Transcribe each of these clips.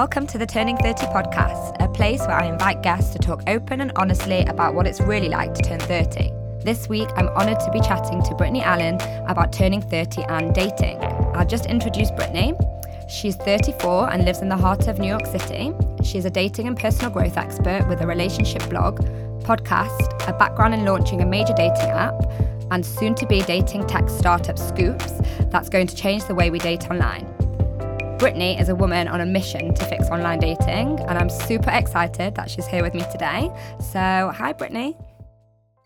Welcome to the Turning 30 podcast, a place where I invite guests to talk open and honestly about what it's really like to turn 30. This week, I'm honoured to be chatting to Brittany Allen about turning 30 and dating. I'll just introduce Brittany. She's 34 and lives in the heart of New York City. She's a dating and personal growth expert with a relationship blog, podcast, a background in launching a major dating app, and soon to be dating tech startup Scoops that's going to change the way we date online. Brittany is a woman on a mission to fix online dating, and I'm super excited that she's here with me today. So, hi, Brittany.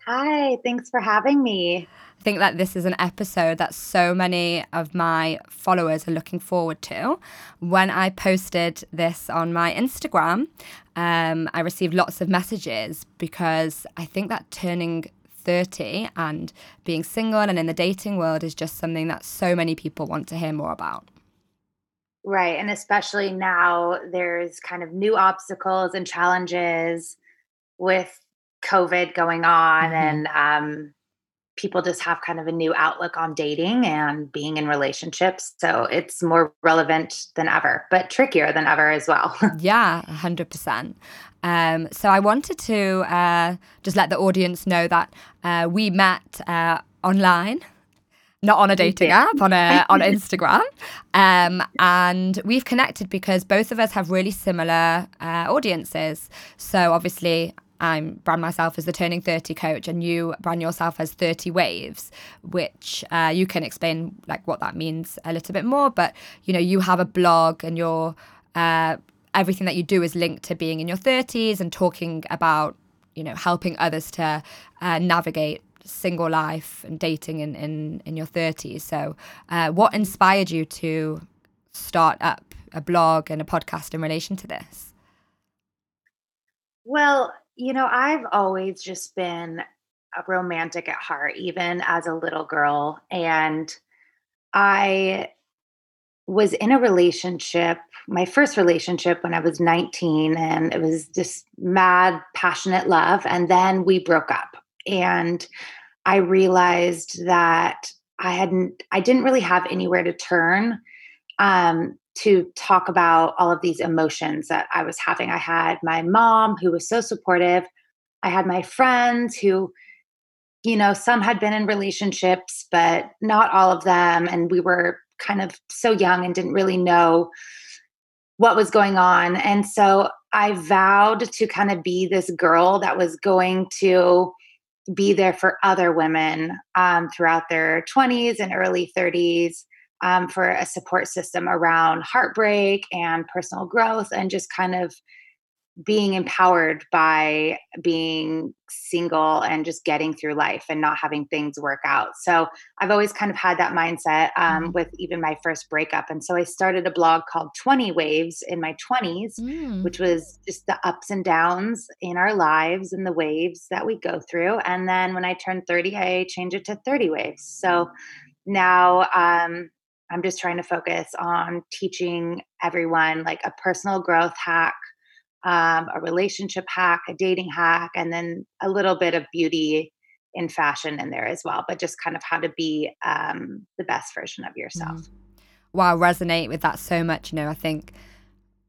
Hi, thanks for having me. I think that this is an episode that so many of my followers are looking forward to. When I posted this on my Instagram, um, I received lots of messages because I think that turning 30 and being single and in the dating world is just something that so many people want to hear more about. Right. And especially now, there's kind of new obstacles and challenges with COVID going on, mm-hmm. and um, people just have kind of a new outlook on dating and being in relationships. So it's more relevant than ever, but trickier than ever as well. yeah, 100%. Um, so I wanted to uh, just let the audience know that uh, we met uh, online not on a dating app, on a on Instagram, um, and we've connected because both of us have really similar uh, audiences. So obviously, I'm brand myself as the turning 30 coach, and you brand yourself as 30 waves, which uh, you can explain like what that means a little bit more. But you know, you have a blog, and your uh, everything that you do is linked to being in your 30s and talking about you know helping others to uh, navigate single life and dating in, in, in your 30s. So, uh, what inspired you to start up a blog and a podcast in relation to this? Well, you know, I've always just been a romantic at heart, even as a little girl. And I was in a relationship, my first relationship when I was 19, and it was just mad, passionate love. And then we broke up and I realized that I hadn't, I didn't really have anywhere to turn um, to talk about all of these emotions that I was having. I had my mom who was so supportive. I had my friends who, you know, some had been in relationships, but not all of them. And we were kind of so young and didn't really know what was going on. And so I vowed to kind of be this girl that was going to be there for other women um, throughout their 20s and early 30s um, for a support system around heartbreak and personal growth and just kind of being empowered by being single and just getting through life and not having things work out. So I've always kind of had that mindset um, mm. with even my first breakup. And so I started a blog called 20 Waves in my 20s, mm. which was just the ups and downs in our lives and the waves that we go through. And then when I turned 30, I changed it to 30 Waves. So now um, I'm just trying to focus on teaching everyone like a personal growth hack um, a relationship hack, a dating hack, and then a little bit of beauty in fashion in there as well, but just kind of how to be um, the best version of yourself. Mm. Wow, resonate with that so much. You know, I think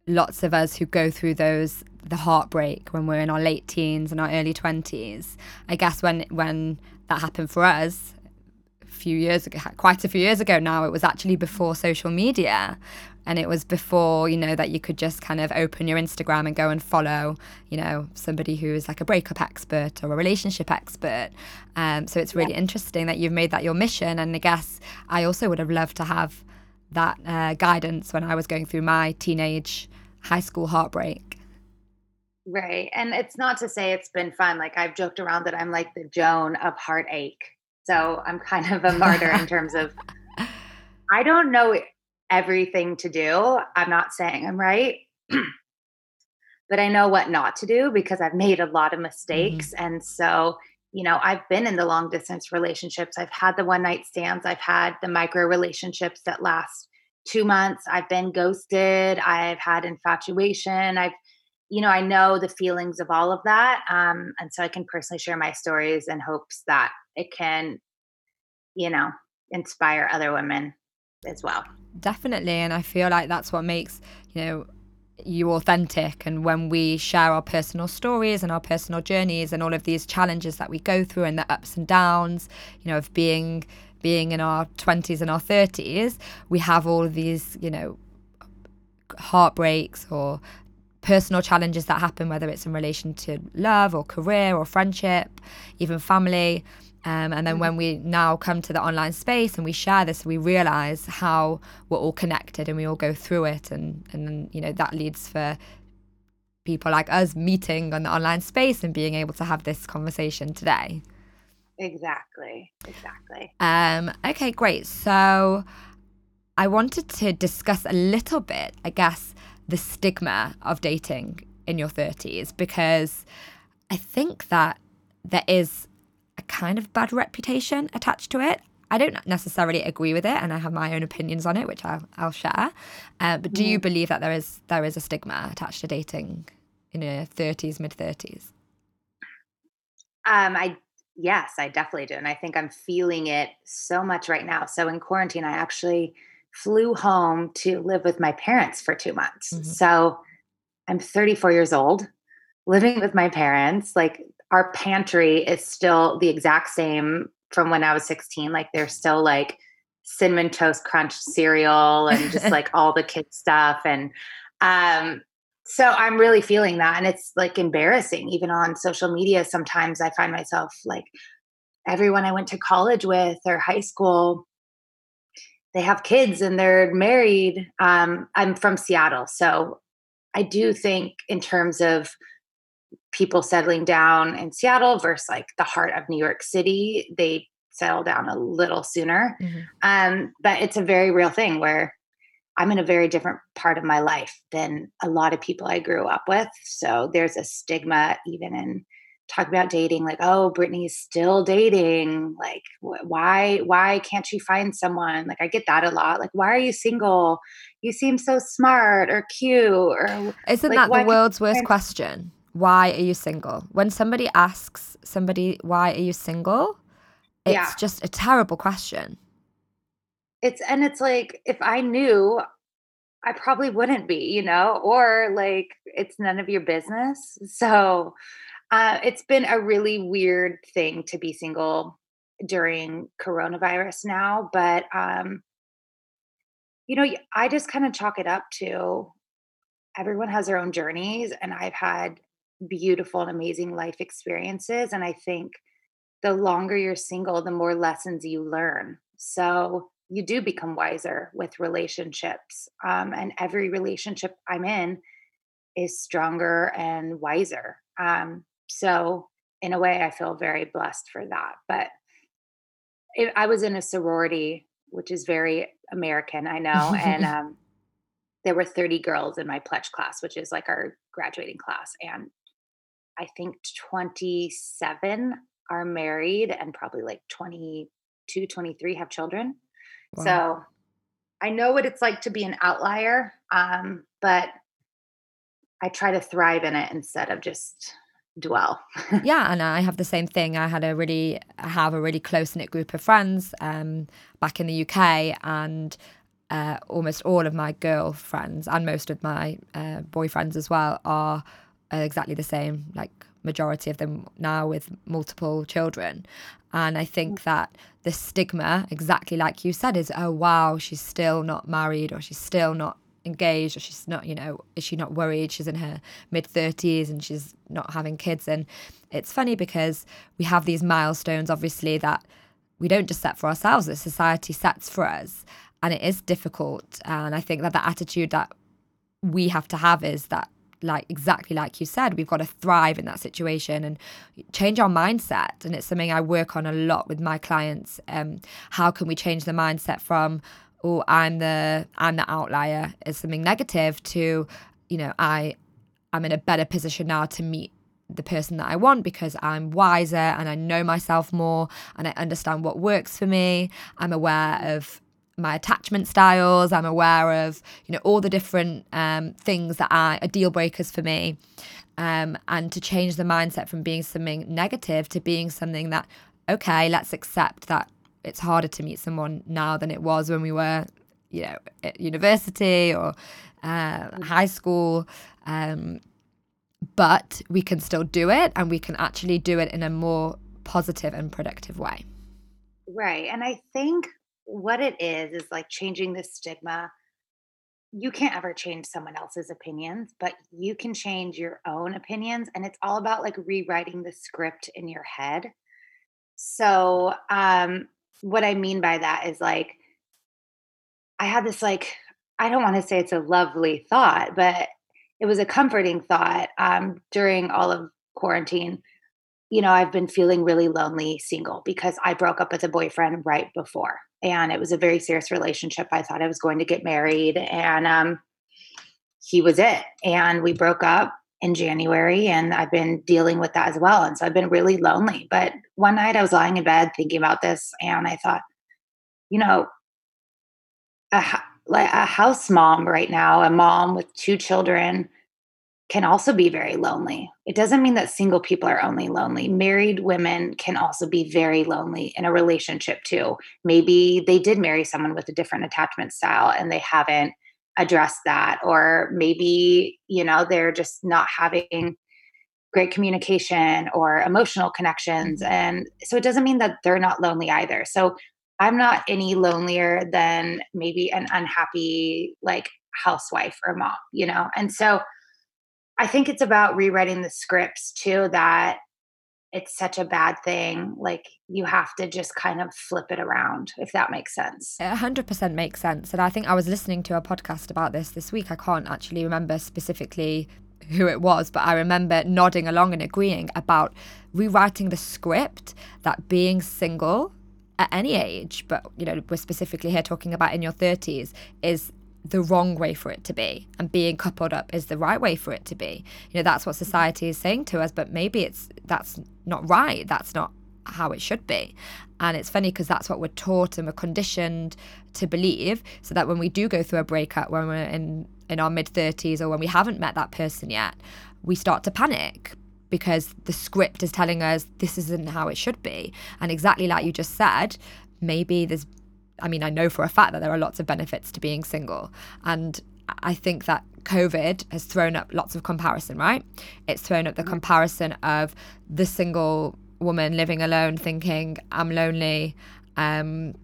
lots of us who go through those the heartbreak when we're in our late teens and our early 20s i guess when when that happened for us a few years ago quite a few years ago now it was actually before social media and it was before you know that you could just kind of open your instagram and go and follow you know somebody who is like a breakup expert or a relationship expert. Um, so it's really yeah. interesting that you've made that your mission. And i guess i also would have loved to have that uh, guidance when i was going through my teenage high school heartbreak. Right. And it's not to say it's been fun. Like i've joked around that i'm like the joan of heartache. So i'm kind of a martyr in terms of I don't know everything to do. I'm not saying I'm right, but I know what not to do because I've made a lot of mistakes. Mm-hmm. And so, you know, I've been in the long distance relationships. I've had the one night stands. I've had the micro relationships that last two months. I've been ghosted. I've had infatuation. I've, you know, I know the feelings of all of that. Um, and so I can personally share my stories in hopes that it can, you know, inspire other women as well. Definitely and i feel like that's what makes you know you authentic and when we share our personal stories and our personal journeys and all of these challenges that we go through and the ups and downs you know of being being in our 20s and our 30s we have all of these you know heartbreaks or personal challenges that happen whether it's in relation to love or career or friendship even family um, and then when we now come to the online space and we share this, we realize how we're all connected and we all go through it. And, and you know, that leads for people like us meeting on the online space and being able to have this conversation today. Exactly. Exactly. Um, okay, great. So I wanted to discuss a little bit, I guess, the stigma of dating in your 30s because I think that there is a kind of bad reputation attached to it. I don't necessarily agree with it, and I have my own opinions on it, which I'll, I'll share. Uh, but do you mm. believe that there is there is a stigma attached to dating in your thirties, mid thirties? Um, I yes, I definitely do, and I think I'm feeling it so much right now. So in quarantine, I actually flew home to live with my parents for two months. Mm-hmm. So I'm 34 years old, living with my parents. Like our pantry is still the exact same from when I was 16. Like there's still like cinnamon toast crunch cereal and just like all the kid stuff. And um, so I'm really feeling that. And it's like embarrassing, even on social media. Sometimes I find myself like everyone I went to college with or high school, they have kids and they're married. Um, I'm from Seattle. So I do think, in terms of people settling down in Seattle versus like the heart of New York City, they settle down a little sooner. Mm-hmm. Um, but it's a very real thing where I'm in a very different part of my life than a lot of people I grew up with. So there's a stigma even in talking about dating, like, oh, Brittany's still dating. Like, wh- why, why can't she find someone? Like, I get that a lot. Like, why are you single? You seem so smart or cute. Or isn't like, that the world's worst question? Why are you single? When somebody asks somebody, why are you single? It's yeah. just a terrible question. It's, and it's like, if I knew, I probably wouldn't be, you know, or like, it's none of your business. So, uh, it's been a really weird thing to be single during coronavirus now, but, um, you know, I just kind of chalk it up to everyone has their own journeys, and I've had beautiful and amazing life experiences. And I think the longer you're single, the more lessons you learn. So you do become wiser with relationships. Um, and every relationship I'm in is stronger and wiser. Um, so, in a way, I feel very blessed for that. But it, I was in a sorority, which is very American, I know. and um, there were 30 girls in my pledge class, which is like our graduating class. And I think 27 are married and probably like 22, 23 have children. Wow. So I know what it's like to be an outlier, um, but I try to thrive in it instead of just dwell. yeah, and I have the same thing. I had a really I have a really close knit group of friends um, back in the UK, and uh, almost all of my girlfriends and most of my uh, boyfriends as well are exactly the same, like majority of them now with multiple children. And I think mm. that the stigma, exactly like you said, is oh wow, she's still not married or she's still not engaged or she's not, you know, is she not worried? She's in her mid 30s and she's not having kids. And it's funny because we have these milestones, obviously, that we don't just set for ourselves, that society sets for us. And it is difficult. And I think that the attitude that we have to have is that like exactly like you said, we've got to thrive in that situation and change our mindset. And it's something I work on a lot with my clients. Um, how can we change the mindset from, oh, I'm the I'm the outlier is something negative to, you know, I I'm in a better position now to meet the person that I want because I'm wiser and I know myself more and I understand what works for me. I'm aware of my attachment styles. I'm aware of, you know, all the different um, things that are, are deal breakers for me. Um, and to change the mindset from being something negative to being something that, okay, let's accept that it's harder to meet someone now than it was when we were, you know, at university or uh, high school. Um, but we can still do it and we can actually do it in a more positive and productive way. Right. And I think what it is is like changing the stigma. You can't ever change someone else's opinions, but you can change your own opinions. And it's all about like rewriting the script in your head. So, um, what I mean by that is like, I had this like, I don't want to say it's a lovely thought, but it was a comforting thought um, during all of quarantine. You know, I've been feeling really lonely single because I broke up with a boyfriend right before, and it was a very serious relationship. I thought I was going to get married, and um, he was it. And we broke up in January, and I've been dealing with that as well. And so I've been really lonely. But one night I was lying in bed thinking about this, and I thought, you know, a, like a house mom right now, a mom with two children, can also be very lonely. It doesn't mean that single people are only lonely. Married women can also be very lonely in a relationship too. Maybe they did marry someone with a different attachment style and they haven't addressed that or maybe, you know, they're just not having great communication or emotional connections mm-hmm. and so it doesn't mean that they're not lonely either. So I'm not any lonelier than maybe an unhappy like housewife or mom, you know? And so I think it's about rewriting the scripts too that it's such a bad thing. Like you have to just kind of flip it around, if that makes sense. A hundred percent makes sense. And I think I was listening to a podcast about this this week. I can't actually remember specifically who it was, but I remember nodding along and agreeing about rewriting the script that being single at any age, but you know, we're specifically here talking about in your 30s, is the wrong way for it to be and being coupled up is the right way for it to be. You know that's what society is saying to us but maybe it's that's not right. That's not how it should be. And it's funny because that's what we're taught and we're conditioned to believe so that when we do go through a breakup when we're in in our mid 30s or when we haven't met that person yet we start to panic because the script is telling us this isn't how it should be. And exactly like you just said, maybe there's, I mean, I know for a fact that there are lots of benefits to being single. And I think that COVID has thrown up lots of comparison, right? It's thrown up the comparison of the single woman living alone thinking, I'm lonely. Um,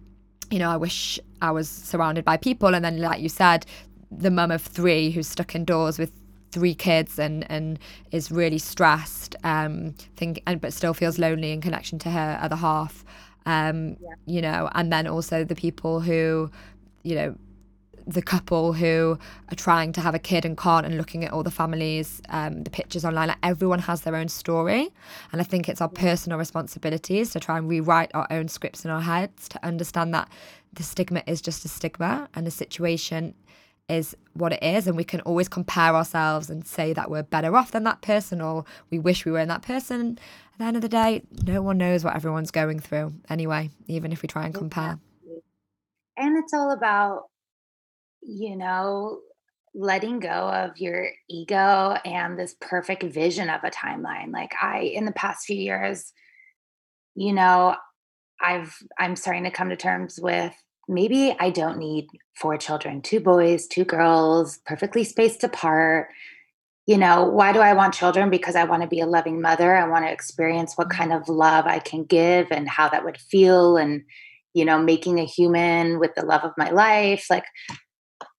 you know, I wish I was surrounded by people. And then, like you said, the mum of three who's stuck indoors with three kids and and is really stressed um think and but still feels lonely in connection to her other half um yeah. you know and then also the people who you know the couple who are trying to have a kid and can't and looking at all the families um, the pictures online like everyone has their own story and i think it's our personal responsibilities to try and rewrite our own scripts in our heads to understand that the stigma is just a stigma and the situation is what it is and we can always compare ourselves and say that we're better off than that person or we wish we were in that person. At the end of the day no one knows what everyone's going through anyway even if we try and compare. And it's all about you know letting go of your ego and this perfect vision of a timeline. Like i in the past few years you know i've i'm starting to come to terms with maybe I don't need four children, two boys, two girls, perfectly spaced apart. You know, why do I want children? Because I want to be a loving mother. I want to experience what kind of love I can give and how that would feel and you know, making a human with the love of my life. Like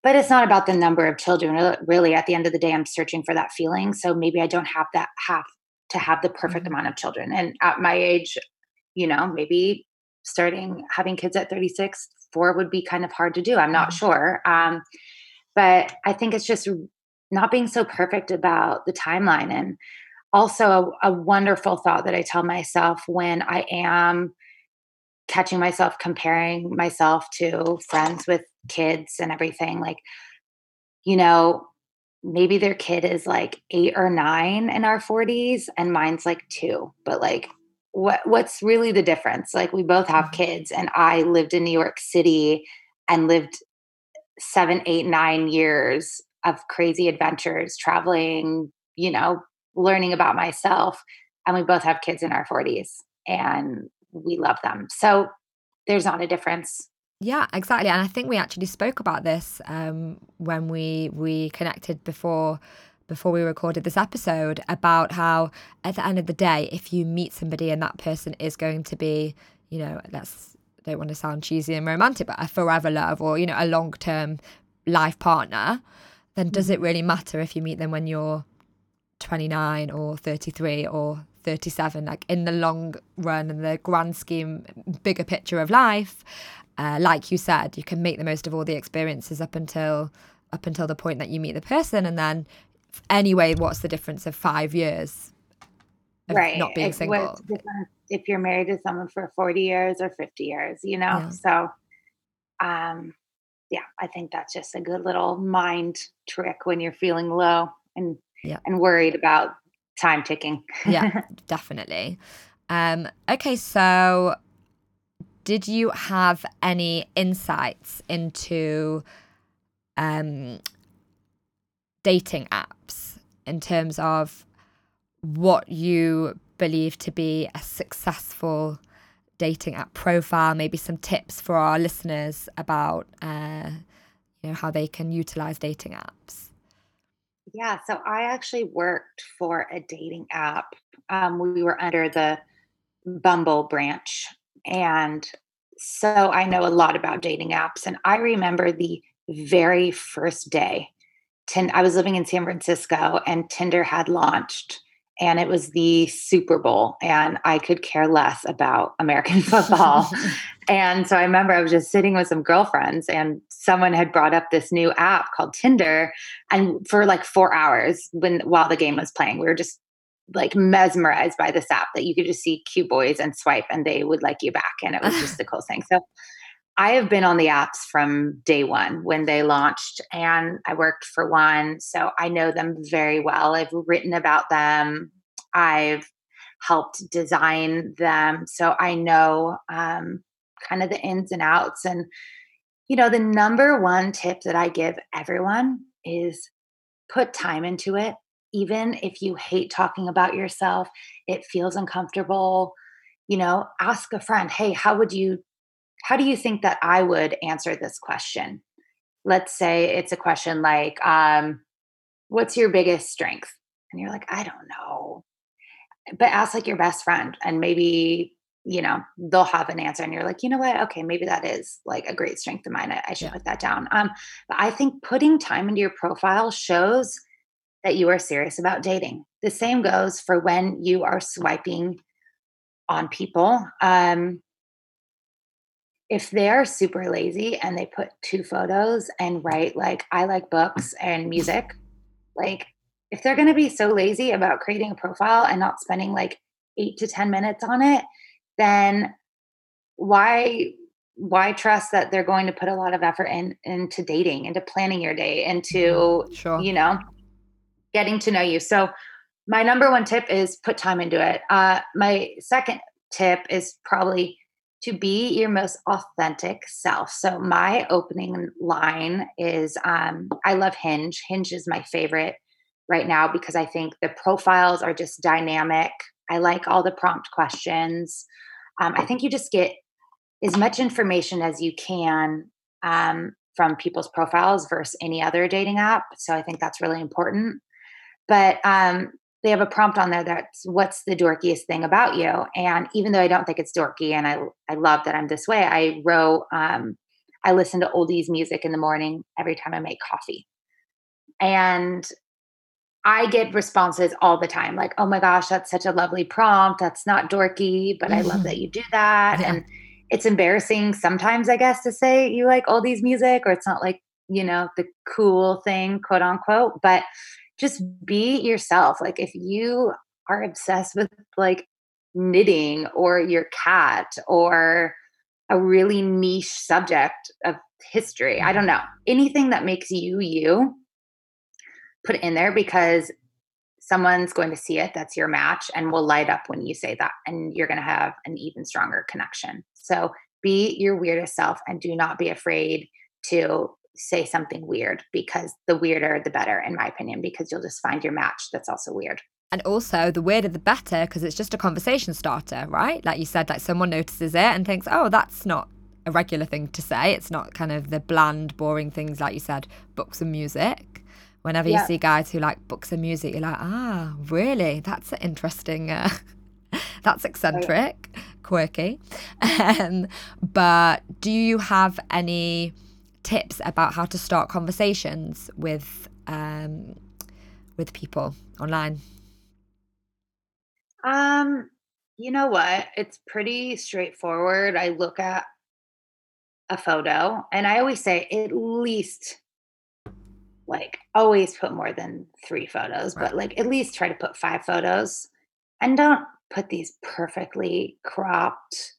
but it's not about the number of children. Really, at the end of the day, I'm searching for that feeling. So maybe I don't have that have to have the perfect mm-hmm. amount of children. And at my age, you know, maybe starting having kids at 36 four would be kind of hard to do. I'm not mm-hmm. sure. Um, but I think it's just not being so perfect about the timeline. And also, a, a wonderful thought that I tell myself when I am catching myself comparing myself to friends with kids and everything like, you know, maybe their kid is like eight or nine in our 40s and mine's like two, but like what what's really the difference like we both have mm-hmm. kids and i lived in new york city and lived seven eight nine years of crazy adventures traveling you know learning about myself and we both have kids in our 40s and we love them so there's not a difference Yeah, exactly. And I think we actually spoke about this um, when we we connected before before we recorded this episode about how at the end of the day, if you meet somebody and that person is going to be, you know, let's don't want to sound cheesy and romantic, but a forever love or, you know, a long term life partner, then does it mm-hmm. really matter if you meet them when you're 29 or 33 or 37? Like in the long run and the grand scheme, bigger picture of life, uh, like you said, you can make the most of all the experiences up until up until the point that you meet the person, and then anyway, what's the difference of five years of right. not being single? if you're married to someone for 40 years or 50 years, you know? Yeah. So, um, yeah, I think that's just a good little mind trick when you're feeling low and yeah. and worried about time ticking. yeah, definitely. Um, okay, so did you have any insights into um, dating apps in terms of what you believe to be a successful dating app profile maybe some tips for our listeners about uh, you know how they can utilize dating apps yeah so i actually worked for a dating app um, we were under the bumble branch and so I know a lot about dating apps. And I remember the very first day, I was living in San Francisco and Tinder had launched and it was the Super Bowl, and I could care less about American football. and so I remember I was just sitting with some girlfriends, and someone had brought up this new app called Tinder, and for like four hours when while the game was playing, we were just like mesmerized by this app that you could just see cute boys and swipe and they would like you back. And it was just the coolest thing. So I have been on the apps from day one when they launched, and I worked for one. So I know them very well. I've written about them, I've helped design them. So I know um, kind of the ins and outs. And, you know, the number one tip that I give everyone is put time into it even if you hate talking about yourself, it feels uncomfortable, you know, ask a friend, hey, how would you, how do you think that I would answer this question? Let's say it's a question like, um, what's your biggest strength? And you're like, I don't know. But ask like your best friend and maybe, you know, they'll have an answer and you're like, you know what? Okay, maybe that is like a great strength of mine. I, I should yeah. put that down. Um, but I think putting time into your profile shows that you are serious about dating. The same goes for when you are swiping on people. Um, if they're super lazy and they put two photos and write like I like books and music, like if they're going to be so lazy about creating a profile and not spending like 8 to 10 minutes on it, then why why trust that they're going to put a lot of effort in into dating, into planning your day, into sure. you know, getting to know you. So, my number one tip is put time into it. Uh, my second tip is probably to be your most authentic self. So, my opening line is um, I love Hinge. Hinge is my favorite right now because I think the profiles are just dynamic. I like all the prompt questions. Um, I think you just get as much information as you can um, from people's profiles versus any other dating app. So I think that's really important but um, they have a prompt on there that's what's the dorkiest thing about you? And even though i don't think it's dorky and i i love that i'm this way i wrote um, i listen to oldies music in the morning every time i make coffee. And i get responses all the time like oh my gosh that's such a lovely prompt that's not dorky but i love that you do that. Yeah. and it's embarrassing sometimes i guess to say you like oldies music or it's not like you know the cool thing quote unquote but just be yourself. Like if you are obsessed with like knitting or your cat or a really niche subject of history, I don't know, anything that makes you you, put it in there because someone's going to see it that's your match and will light up when you say that and you're going to have an even stronger connection so be your weirdest self and do not be afraid to say something weird because the weirder the better in my opinion because you'll just find your match that's also weird and also the weirder the better because it's just a conversation starter right like you said like someone notices it and thinks oh that's not a regular thing to say. It's not kind of the bland, boring things like you said, books and music. Whenever Yeah. you see guys who like books and music, you're like, ah, really? That's interesting. Uh, that's eccentric, quirky. Um, but do you have any tips about how to start conversations with um, with people online? Um, you know what? It's pretty straightforward. I look at a photo and I always say at least like always put more than 3 photos, Right. but like at least try to put 5 photos and don't put these perfectly cropped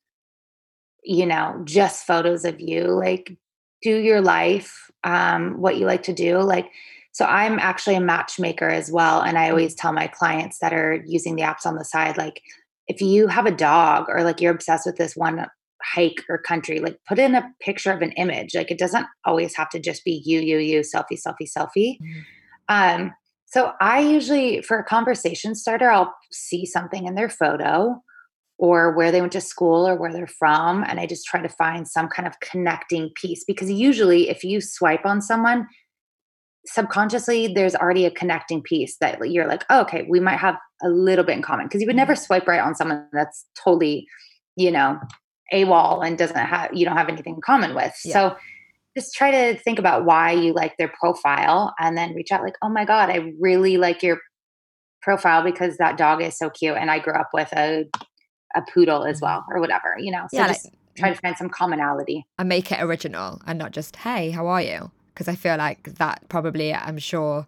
you know, just photos of you. Like do your life, um what you like to do. Like so I'm actually a matchmaker as well and I always tell my clients that are using the apps on the side like if you have a dog or like you're obsessed with this one hike or country, like put in a picture of an image. Like it doesn't always have to just be you, you, you, selfie, selfie, selfie. Mhm. Um, so I usually, for a conversation starter, I'll see something in their photo or where they went to school or where they're from. And I just try to find some kind of connecting piece because usually if you swipe on someone, subconsciously there's already a connecting piece that you're like, oh, okay, we might have a little bit in common because you would never mm-hmm. swipe right on someone that's totally, you know, a wall and doesn't have you don't have anything in common with. Yeah. So just try to think about why you like their profile and then reach out like, oh my God, I really like your profile because that dog is so cute and I grew up with a a poodle as mm-hmm. well or whatever, you know. So Yeah, like- just try mm. to find some commonality. and make it original and not just hey how are you because i feel like that probably i'm sure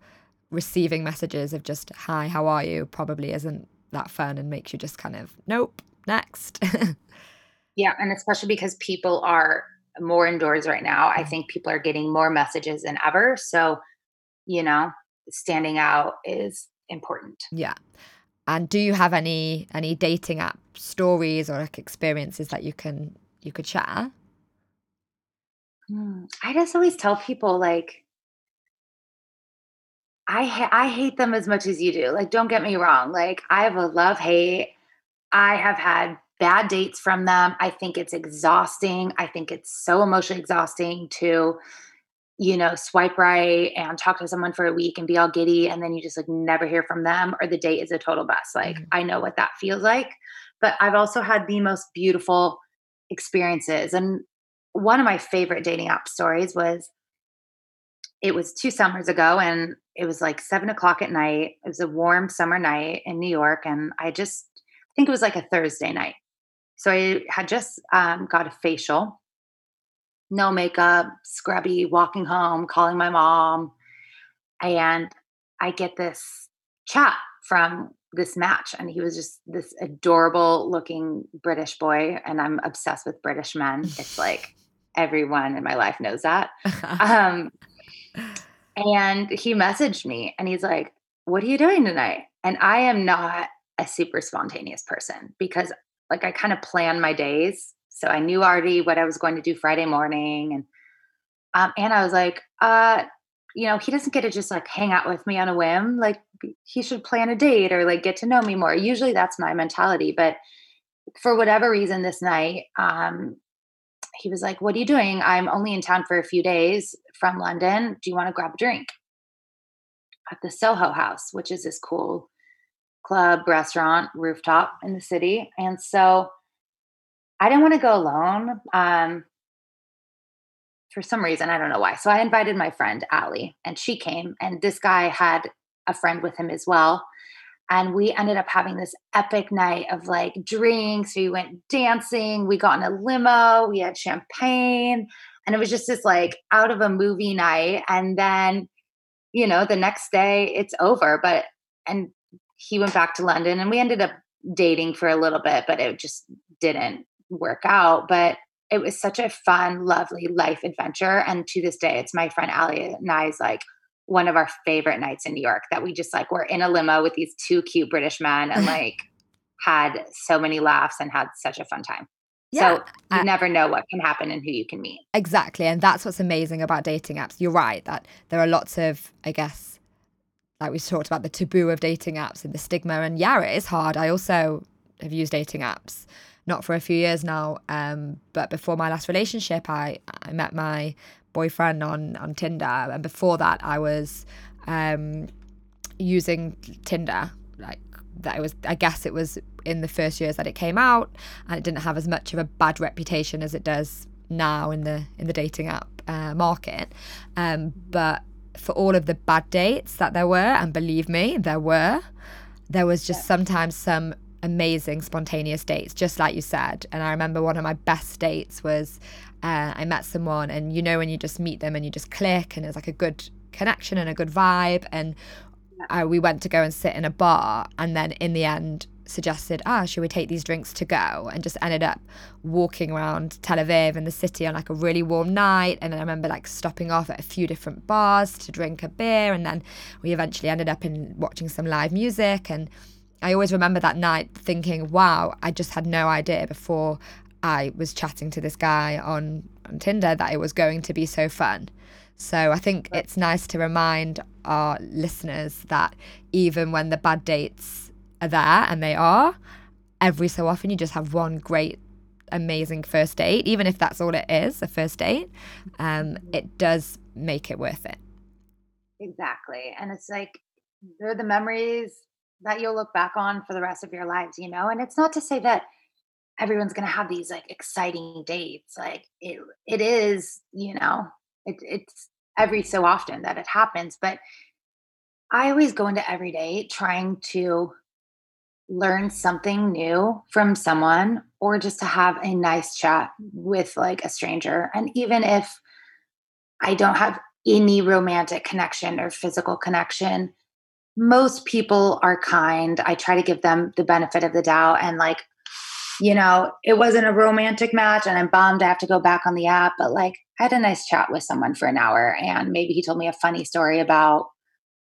receiving messages of just hi how are you probably isn't that fun and makes you just kind of nope next Yeah, and especially because people are more indoors right now. I think people are getting more messages than ever. So, you know, standing out is important. yeah and do you have any any dating app stories or like experiences that you can you could share Mm, I just always tell people like I ha- I hate them as much as you do. Like don't get me wrong. Like I have a love hate. I have had bad dates from them. I think it's exhausting. I think it's so emotionally exhausting to you know, swipe right and talk to someone for a week and be all giddy and then you just like never hear from them or the date is a total bust. Like Mhm. I know what that feels like. But I've also had the most beautiful experiences. And one of my favorite dating app stories was it was two summers ago and it was like seven o'clock at night. It was a warm summer night in New York. And I just I think it was like a Thursday night. So I had just um, got a facial no makeup, scrubby, walking home, calling my mom. And I get this chat from this match. And he was just this adorable looking British boy. And I'm obsessed with British men. It's like everyone in my life knows that. Um, and he messaged me and he's like, What are you doing tonight? And I am not a super spontaneous person because, like, I kind of plan my days. So I knew already what I was going to do Friday morning. And, um, and I was like, uh, you know, he doesn't get to just like hang out with me on a whim. Like, he should plan a date or like get to know me more. Usually that's my mentality. But for whatever reason, this night, um, he was like, What are you doing? I'm only in town for a few days from London. Do you want to grab a drink? At the Soho House, which is this cool club, restaurant, rooftop in the city. And so I didn't want to go alone. Um, for some reason, I don't know why. So I invited my friend Allie, and she came. And this guy had a friend with him as well. And we ended up having this epic night of like drinks. We went dancing. We got in a limo. We had champagne. And it was just this like out of a movie night. And then, you know, the next day it's over. But, and he went back to London and we ended up dating for a little bit, but it just didn't work out. But it was such a fun, lovely life adventure. And to this day, it's my friend Allie and I's like one of our favorite nights in New York that we just like were in a limo with these two cute British men and like had so many laughs and had such a fun time. Yeah, so you I- never know what can happen and who you can meet. Exactly. And that's what's amazing about dating apps. You're right that there are lots of, I guess, like we talked about the taboo of dating apps and the stigma. And yeah, it is hard. I also have used dating apps. Not for a few years now, um, but before my last relationship, I I met my boyfriend on on Tinder, and before that, I was um, using Tinder. Like that, it was. I guess it was in the first years that it came out, and it didn't have as much of a bad reputation as it does now in the in the dating app uh, market. Um, but for all of the bad dates that there were, and believe me, there were, there was just sometimes some amazing spontaneous dates, just like you said. And I remember one of my best dates was uh, I met someone, and you know, when you just meet them and you just click, and it's like a good connection and a good vibe. And uh, we went to go and sit in a bar, and then in the end, suggested, ah, should we take these drinks to go? And just ended up walking around Tel Aviv and the city on like a really warm night. And then I remember like stopping off at a few different bars to drink a beer. And then we eventually ended up in watching some live music. And I always remember that night thinking, wow, I just had no idea before I was chatting to this guy on, on Tinder that it was going to be so fun. So I think it's nice to remind our listeners that even when the bad dates are there and they are, every so often you just have one great, amazing first date, even if that's all it is, a first date, um, it does make it worth it. Exactly. And it's like they're the memories that you'll look back on for the rest of your lives, you know? And it's not to say that everyone's going to have these like exciting dates. Like it it is, you know, it, it's every so often that it happens, but I always go into every day trying to learn something new from someone or just to have a nice chat with like a stranger. And even if I don't have any romantic connection or physical connection, most people are kind. I try to give them the benefit of the doubt and like you know, it wasn't a romantic match and I'm bummed I have to go back on the app, but like I had a nice chat with someone for an hour and maybe he told me a funny story about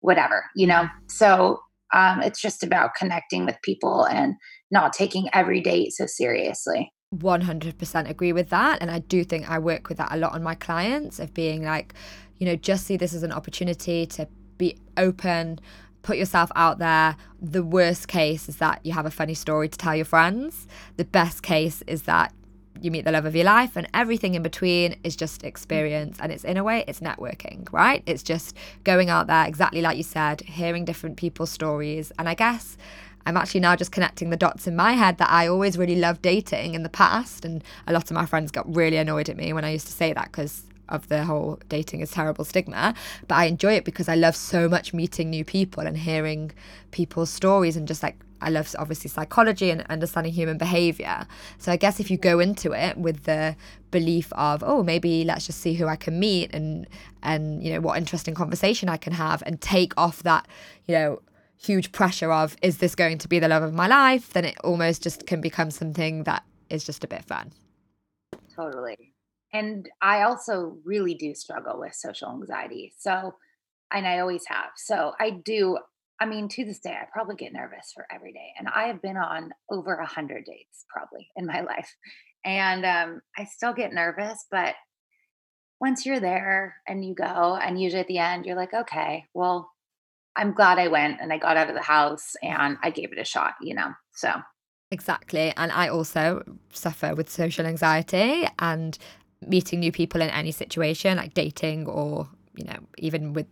whatever, you know? So um, it's just about connecting with people and not taking every date so seriously. 100% agree with that. And I do think I work with that a lot on my clients of being like, you know, just see this as an opportunity to be open, put yourself out there. The worst case is that you have a funny story to tell your friends. The best case is that you meet the love of your life and everything in between is just experience and it's in a way it's networking right it's just going out there exactly like you said hearing different people's stories and i guess i'm actually now just connecting the dots in my head that i always really loved dating in the past and a lot of my friends got really annoyed at me when i used to say that because of the whole dating is terrible stigma but i enjoy it because i love so much meeting new people and hearing people's stories and just like I love obviously psychology and understanding human behavior. So I guess if you go into it with the belief of, oh, maybe let's just see who I can meet and and you know what interesting conversation I can have and take off that, you know, huge pressure of is this going to be the love of my life, then it almost just can become something that is just a bit fun. Totally. And I also really do struggle with social anxiety. So and I always have. So I do I mean, to this day, I probably get nervous for every day. And I have been on over a hundred dates probably in my life. And um, I still get nervous, but once you're there and you go, and usually at the end, you're like, okay, well, I'm glad I went and I got out of the house and I gave it a shot, you know? So. Exactly. And I also suffer with social anxiety and meeting new people in any situation, like dating or, you know, even with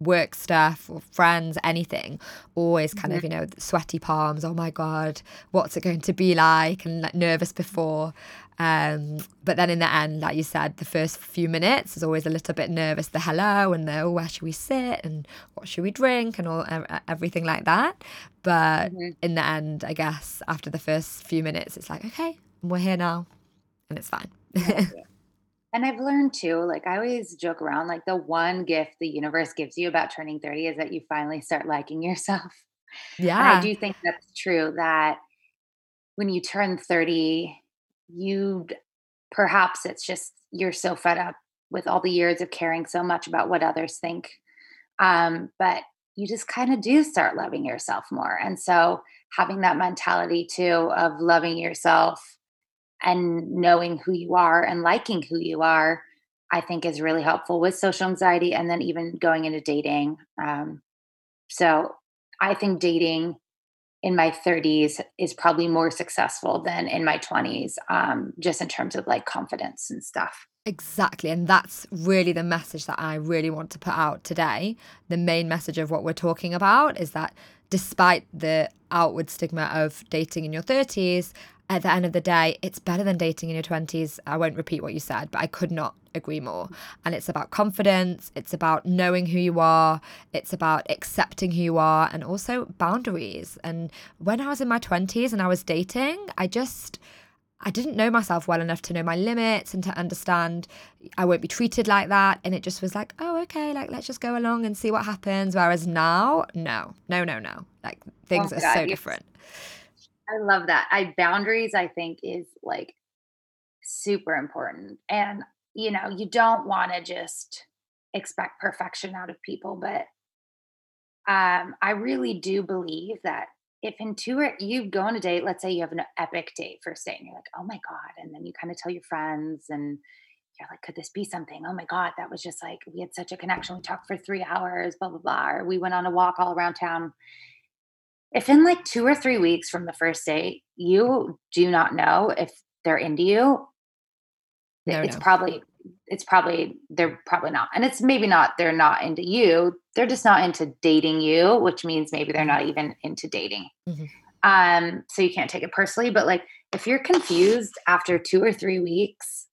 work stuff or friends, anything, always kind of, you know, sweaty palms. Oh my God, what's it going to be like? And like nervous before. Um, but then in the end, like you said, the first few minutes is always a little bit nervous. The hello and the oh, where should we sit and what should we drink and all everything like that. But mm-hmm. in the end, I guess after the first few minutes, it's like okay, we're here now, and it's fine. yeah. And I've learned too, like I always joke around, like the one gift the universe gives you about turning 30 is that you finally start liking yourself. Yeah. And I do think that's true that when you turn 30, you perhaps it's just you're so fed up with all the years of caring so much about what others think. Um, but you just kind of do start loving yourself more. And so having that mentality too of loving yourself and knowing who you are and liking who you are i think is really helpful with social anxiety and then even going into dating um, so i think dating in my 30s is probably more successful than in my 20s um, just in terms of like confidence and stuff Exactly. And that's really the message that I really want to put out today. The main message of what we're talking about is that despite the outward stigma of dating in your 30s, at the end of the day, it's better than dating in your 20s. I won't repeat what you said, but I could not agree more. And it's about confidence, it's about knowing who you are, it's about accepting who you are, and also boundaries. And when I was in my 20s and I was dating, I just I didn't know myself well enough to know my limits and to understand I won't be treated like that. And it just was like, oh, okay, like let's just go along and see what happens. Whereas now, no, no, no, no. Like things oh are God, so different. I love that. I boundaries, I think, is like super important. And you know, you don't want to just expect perfection out of people, but um, I really do believe that if in two or you go on a date, let's say you have an epic date first date, and you're like, oh my God. And then you kind of tell your friends and you're like, could this be something? Oh my God, that was just like, we had such a connection. We talked for three hours, blah, blah, blah. Or we went on a walk all around town. If in like two or three weeks from the first date, you do not know if they're into you, no, it's no. probably it's probably they're probably not and it's maybe not they're not into you they're just not into dating you which means maybe they're not even into dating. Mm-hmm. um so you can't take it personally but like if you're confused after two or three weeks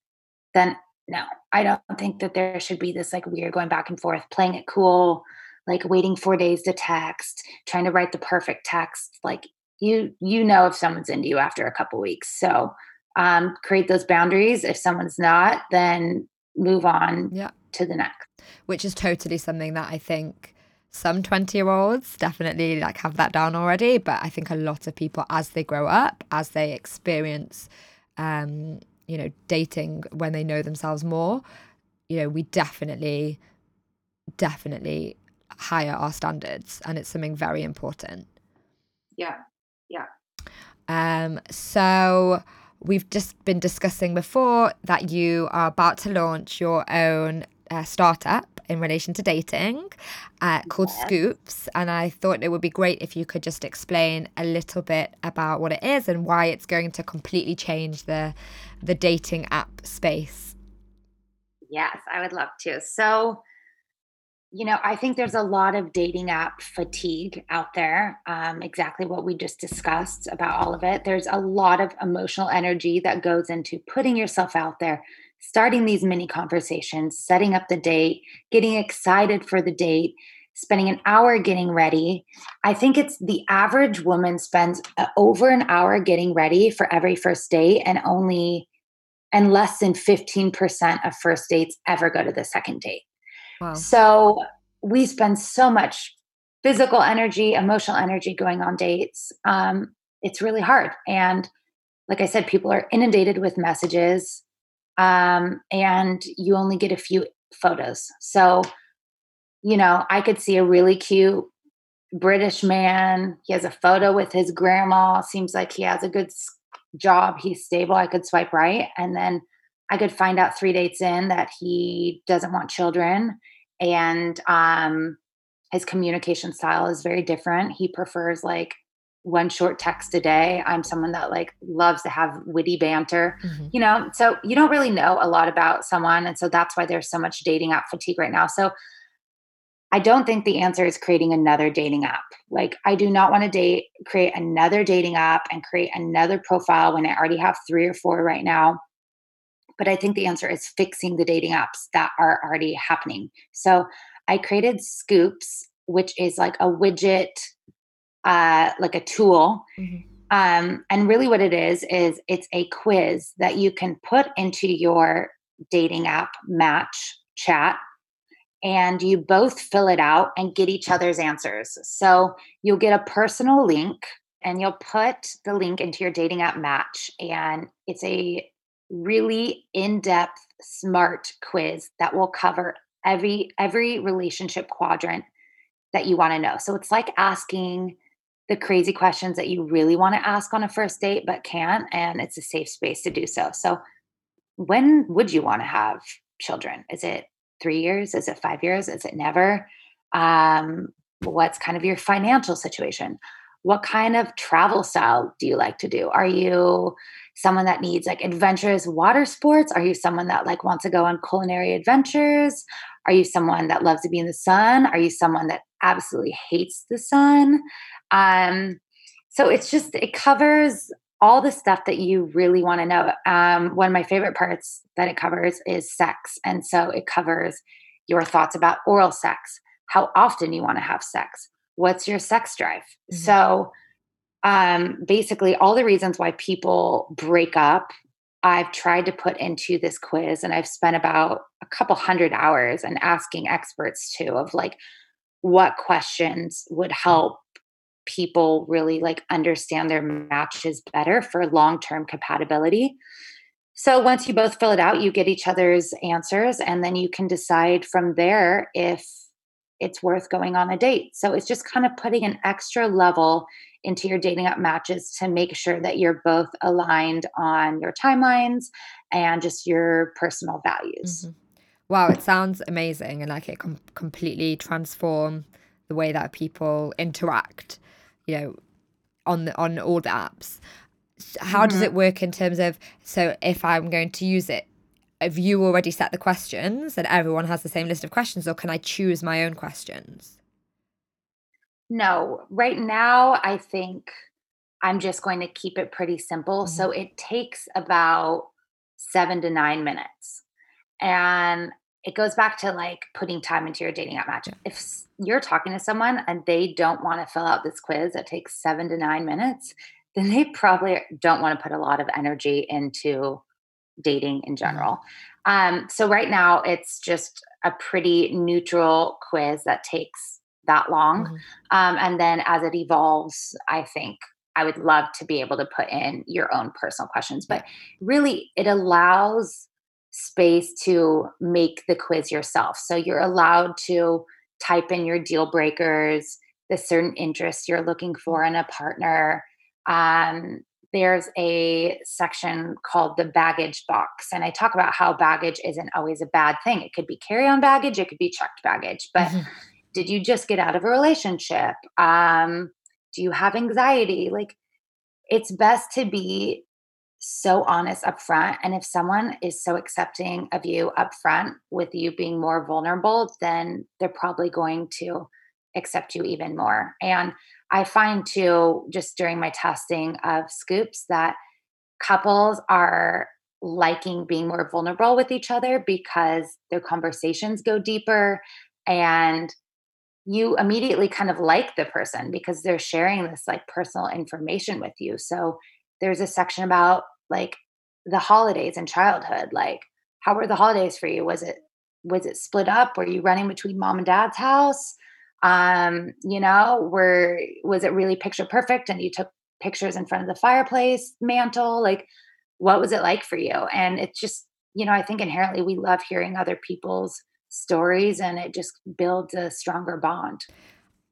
then no i don't think that there should be this like weird going back and forth playing it cool like waiting four days to text trying to write the perfect text like you you know if someone's into you after a couple weeks. So um, create those boundaries. If someone's not, then move on yeah. to the next. Which is totally something that I think some 20 year olds definitely like have that down already. But I think a lot of people, as they grow up, as they experience, um, you know, dating when they know themselves more, you know, we definitely, definitely higher our standards. And it's something very important. Yeah. Yeah. Um, so, We've just been discussing before that you are about to launch your own uh, startup in relation to dating uh, called yeah. Scoops. And I thought it would be great if you could just explain a little bit about what it is and why it's going to completely change the the dating app space. Yes, I would love to. So you know, I think there's a lot of dating app fatigue out there. Um, exactly what we just discussed about all of it. There's a lot of emotional energy that goes into putting yourself out there, starting these mini conversations, setting up the date, getting excited for the date, spending an hour getting ready. I think it's the average woman spends uh, over an hour getting ready for every first date, and only and less than 15% of first dates ever go to the second date. So we spend so much physical energy, emotional energy going on dates. Um, it's really hard. And like I said, people are inundated with messages um, and you only get a few photos. So, you know, I could see a really cute British man. He has a photo with his grandma. Seems like he has a good job. He's stable. I could swipe right. And then I could find out three dates in that he doesn't want children and um, his communication style is very different. He prefers like one short text a day. I'm someone that like loves to have witty banter, mm-hmm. you know. So you don't really know a lot about someone, and so that's why there's so much dating app fatigue right now. So I don't think the answer is creating another dating app. Like I do not want to date create another dating app and create another profile when I already have 3 or 4 right now but I think the answer is fixing the dating apps that are already happening. So I created Scoops, which is like a widget, uh, like a tool. Mm-hmm. Um, and really, what it is, is it's a quiz that you can put into your dating app match chat and you both fill it out and get each other's answers. So you'll get a personal link and you'll put the link into your dating app match and it's a really in-depth smart quiz that will cover every every relationship quadrant that you want to know. So it's like asking the crazy questions that you really want to ask on a first date but can't and it's a safe space to do so. So when would you want to have children? Is it 3 years? Is it 5 years? Is it never? Um what's kind of your financial situation? what kind of travel style do you like to do? Are you someone that needs like adventurous water sports? Are you someone that like wants to go on culinary adventures? Are you someone that loves to be in the sun? Are you someone that absolutely hates the sun? Um, so it's just it covers all the stuff that you really want to know. Um, one of my favorite parts that it covers is sex, and so it covers your thoughts about oral sex, how often you want to have sex, what's your sex drive. Mm-hmm. So um, basically, all the reasons why people break up. I've tried to put into this quiz, and I've spent about a couple hundred hours and asking experts too of like what questions would help people really like understand their matches better for long-term compatibility. So once you both fill it out, you get each other's answers and then you can decide from there if it's worth going on a date. So it's just kind of putting an extra level into your dating app matches to make sure that you're both aligned on your timelines and just your personal values. Mm-hmm. Wow, it sounds amazing and like it can completely transform the way that people interact you know, on the on all the apps. How mm-hmm. does it work in terms of so if I'm going to use it, have you already set the questions and everyone has the same list of questions, or can I choose my own questions? No, right now I think I'm just going to keep it pretty simple. Mm-hmm. So it takes about seven to nine minutes. And it goes back to like putting time into your dating app match. If you're talking to someone and they don't want to fill out this quiz that takes seven to nine minutes, then they probably don't want to put a lot of energy into dating in mm-hmm. general. Um, so right now it's just a pretty neutral quiz that takes that long. Mm-hmm. Um, and then as it evolves, I think I would love to be able to put in your own personal questions. But really, it allows space to make the quiz yourself. So you're allowed to type in your deal breakers, the certain interests you're looking for in a partner. Um, there's a section called the baggage box. And I talk about how baggage isn't always a bad thing. It could be carry on baggage, it could be checked baggage. But mm-hmm. Did you just get out of a relationship? Um, do you have anxiety? Like, it's best to be so honest up front and if someone is so accepting of you up front with you being more vulnerable then they're probably going to accept you even more and i find too just during my testing of scoops that couples are liking being more vulnerable with each other because their conversations go deeper and you immediately kind of like the person because they're sharing this like personal information with you. So there's a section about like the holidays and childhood like how were the holidays for you? Was it was it split up? Were you running between mom and dad's house? Um you know were was it really picture perfect and you took pictures in front of the fireplace mantle? Like what was it like for you? And it's just you know i think inherently we love hearing other people's stories and it just builds a stronger bond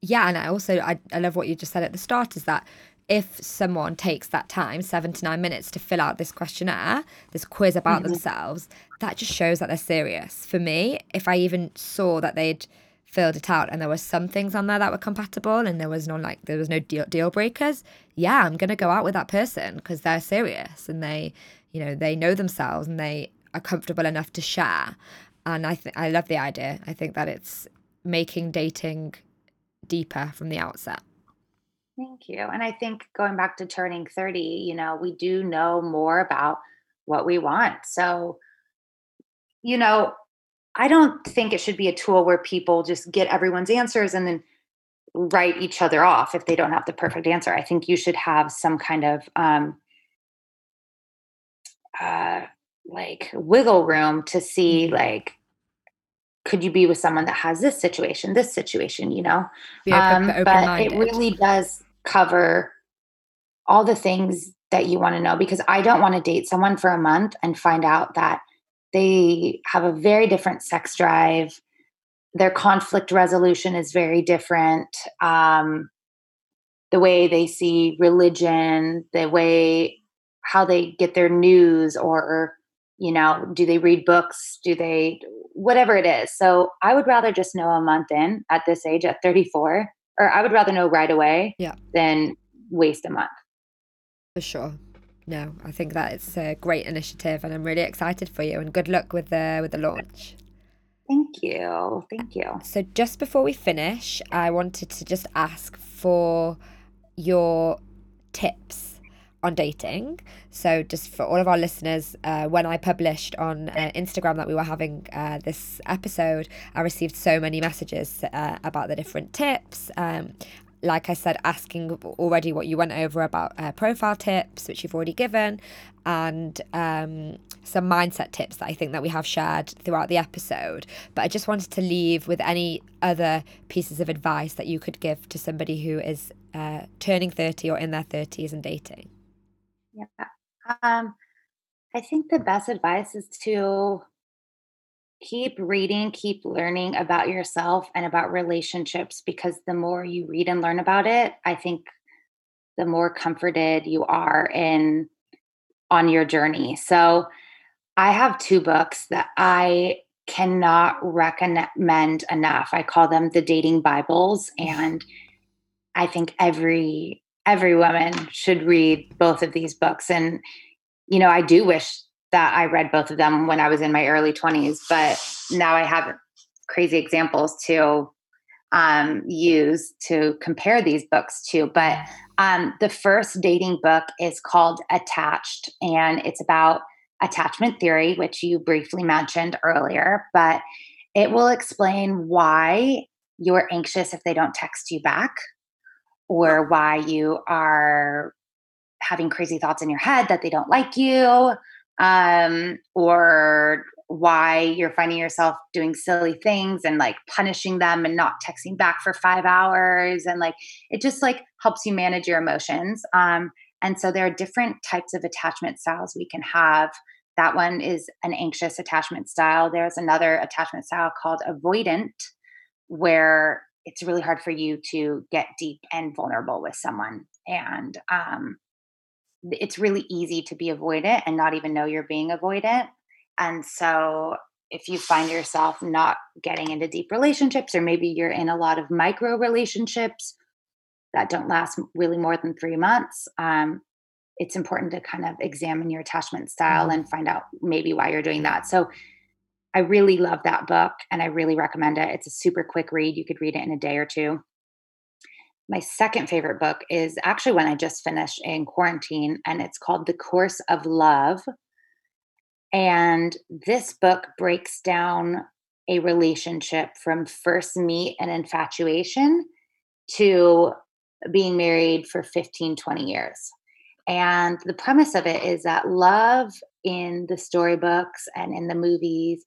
yeah and i also I, I love what you just said at the start is that if someone takes that time, seven to nine minutes, to fill out this questionnaire, this quiz about mm-hmm. themselves, that just shows that they're serious. For me, if I even saw that they'd filled it out and there were some things on there that were compatible and there was no like there was no deal, deal breakers, yeah, I'm gonna go out with that person because they're serious and they, you know, they know themselves and they are comfortable enough to share. And I think I love the idea. I think that it's making dating deeper from the outset. Thank you. And I think going back to turning 30, you know, we do know more about what we want. So, you know, I don't think it should be a tool where people just get everyone's answers and then write each other off if they don't have the perfect answer. I think you should have some kind of um, uh, like wiggle room to see mm-hmm. like could you be with someone that has this situation, this situation, you know? Um, but it really does cover all the things that you want to know because I don't want to date someone for a month and find out that they have a very different sex drive. Their conflict resolution is very different. Um, the way they see religion, the way how they get their news, or, you know, do they read books? Do they, whatever it is. So I would rather just know a month in at this age, at 34, or I would rather know right away yeah. than waste a month. For sure. No, I think that it's a great initiative, and I'm really excited for you. And good luck with the with the launch. Thank you. Thank you. So, just before we finish, I wanted to just ask for your tips on dating. So, just for all of our listeners, uh, when I published on uh, Instagram that we were having uh, this episode, I received so many messages uh, about the different tips. Um, like I said, asking already what you went over about uh, profile tips, which you've already given, and um, some mindset tips that I think that we have shared throughout the episode. But I just wanted to leave with any other pieces of advice that you could give to somebody who is uh, turning 30 or in their 30s and dating. Yeah. Um, I think the best advice is to keep reading, keep learning about yourself and about relationships because the more you read and learn about it, I think the more comforted you are in on your journey. So I have two books that I cannot recommend enough. I call them the dating Bibles and I think every every woman should read both of these books and you know, I do wish that I read both of them when I was in my early 20s, but now I have crazy examples to um, use to compare these books to. But um, the first dating book is called Attached, and it's about attachment theory, which you briefly mentioned earlier, but it will explain why you're anxious if they don't text you back or why you are having crazy thoughts in your head that they don't like you um, or why you're finding yourself doing silly things and like punishing them and not texting back for five hours and like it just like helps you manage your emotions um, and so there are different types of attachment styles we can have. That one is an anxious attachment style. There's another attachment style called avoidant where it's really hard for you to get deep and vulnerable with someone and um, it's really easy to be avoidant and not even know you're being avoidant. And so if you find yourself not getting into deep relationships, or maybe you're in a lot of micro relationships that don't last really more than three months, um, it's important to kind of examine your attachment style mm-hmm. and find out maybe why you're doing that. So I really love that book and I really recommend it. It's a super quick read. You could read it in a day or two my second favorite book is actually one I just finished in quarantine, and it's called The Course of Love. And this book breaks down a relationship from first meet and infatuation to being married for 15, 20 years. And the premise of it is that love in the storybooks and in the movies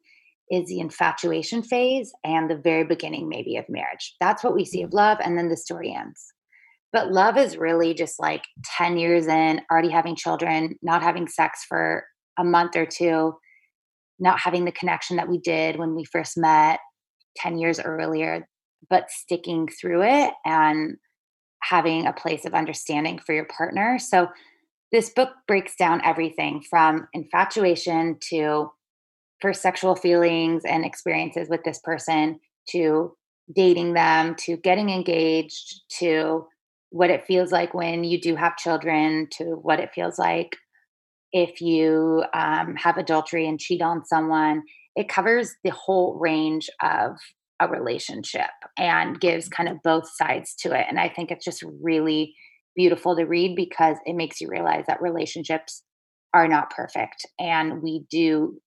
is the infatuation phase and the very beginning, maybe, of marriage. That's what we see of mm. love, and then the story ends. But love is really just like 10 years in, already having children, not having sex for a month or two, not having the connection that we did when we first met 10 years earlier, but sticking through it and having a place of understanding for your partner. So, this book breaks down everything from infatuation to first sexual feelings and experiences with this person to dating them to getting engaged to what it feels like when you do have children to what it feels like if you um, have adultery and cheat on someone. It covers the whole range of a relationship and gives kind of both sides to it and i think it's just really beautiful to read because it makes you realize that relationships are not perfect and we do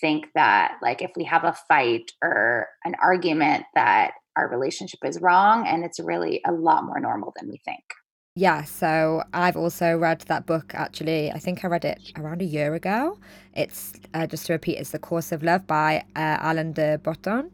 think that like if we have a fight or an argument that our relationship is wrong and it's really a lot more normal than we think. Yeah, so I've also read that book actually. I think I read it around a year ago. It's uh, just to repeat, it's The Course of Love by uh, Alain de Botton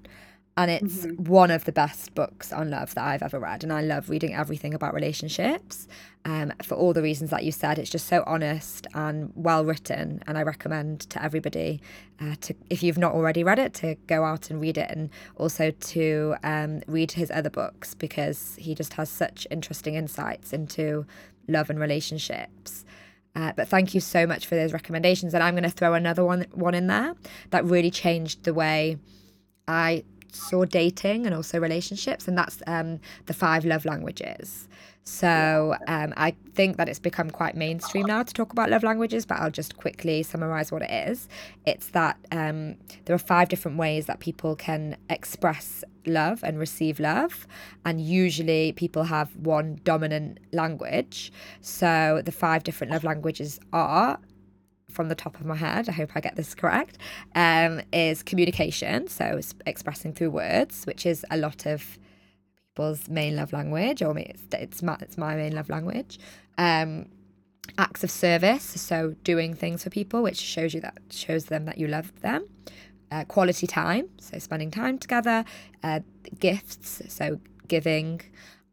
and it's mm-hmm. one of the best books on love that I've ever read. And I love reading everything about relationships um, for all the reasons that you said. It's just so honest and well written, and I recommend to everybody uh, to, if you've not already read it, to go out and read it, and also to um, read his other books because he just has such interesting insights into love and relationships. Uh, but thank you so much for those recommendations, and I'm going to throw another one one in there that really changed the way I saw dating and also relationships, and that's um, the five love languages. So um, I think that it's become quite mainstream now to talk about love languages, but I'll just quickly summarize what it is. It's that um, there are five different ways that people can express love and receive love, and usually people have one dominant language. So the five different love languages are from the top of my head, I hope I get this correct, um, is communication. So expressing through words, which is a lot of people's main love language, or it's, it's, my, it's my main love language. Um, acts of service, so doing things for people, which shows you that shows them that you love them. Uh, quality time, so spending time together. Uh, gifts, so giving,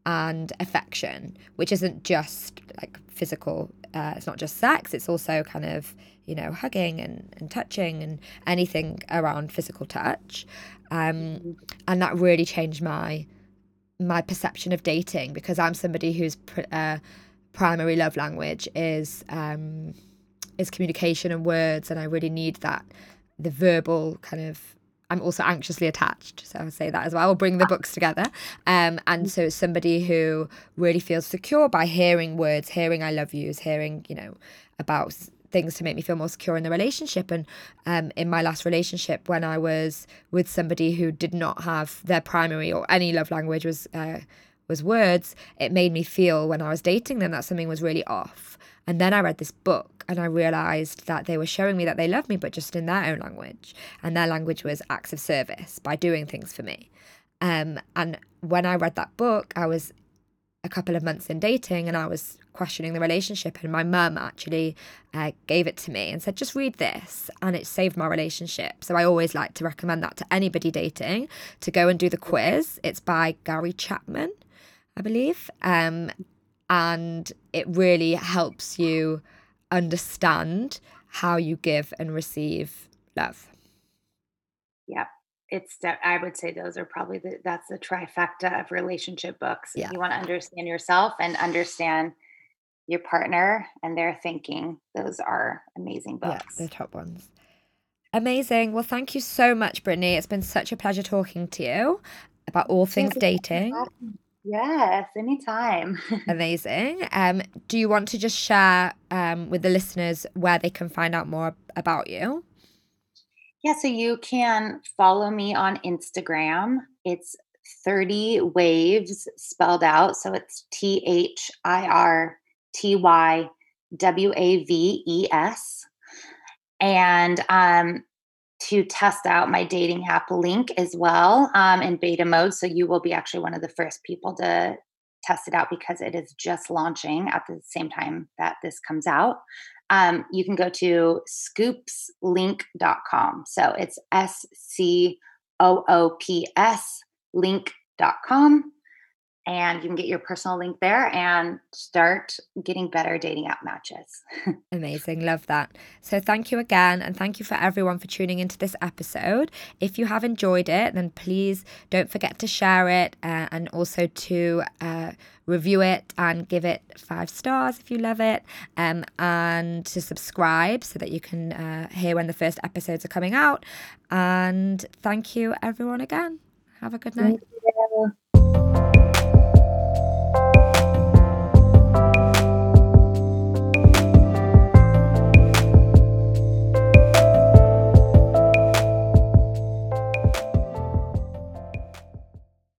and affection, which isn't just like physical. Uh, it's not just sex. It's also kind of you know hugging and, and touching and anything around physical touch. Um, and that really changed my my perception of dating because I'm somebody whose pr- uh, primary love language is um, is communication and words, and I really need that the verbal kind of. I'm also anxiously attached, so I'll say that as well. We'll bring the books together, um, and so it's somebody who really feels secure by hearing words, hearing "I love yous," hearing you know about things to make me feel more secure in the relationship. And um, in my last relationship, when I was with somebody who did not have their primary or any love language was uh, was words, it made me feel when I was dating them that something was really off. And then I read this book and I realized that they were showing me that they love me, but just in their own language. And their language was acts of service by doing things for me. Um, and when I read that book, I was a couple of months in dating and I was questioning the relationship. And my mum actually uh, gave it to me and said, just read this. And it saved my relationship. So I always like to recommend that to anybody dating to go and do the quiz. It's by Gary Chapman, I believe. Um, and it really helps you understand how you give and receive love. Yep it's I would say those are probably the that's the trifecta of relationship books. Yeah. You want to understand yourself and understand your partner and their thinking. Those are amazing books. Yeah, the top ones. Amazing. Well, thank you so much, Brittany. It's been such a pleasure talking to you about all things dating. Yes, anytime. Amazing. Um, do you want to just share um, with the listeners where they can find out more about you? Yeah, so you can follow me on Instagram. It's 30 waves spelled out. So it's T H I R T Y W A V E S. And um, to test out my dating app link as well um, in beta mode. So you will be actually one of the first people to test it out because it is just launching at the same time that this comes out. Um, you can go to scoopslink.com. So it's S C O O P S link.com and you can get your personal link there and start getting better dating app matches. Amazing. Love that. So, thank you again. And thank you for everyone for tuning into this episode. If you have enjoyed it, then please don't forget to share it uh, and also to uh, review it and give it five stars if you love it, um, and to subscribe so that you can uh, hear when the first episodes are coming out. And thank you, everyone, again. Have a good night.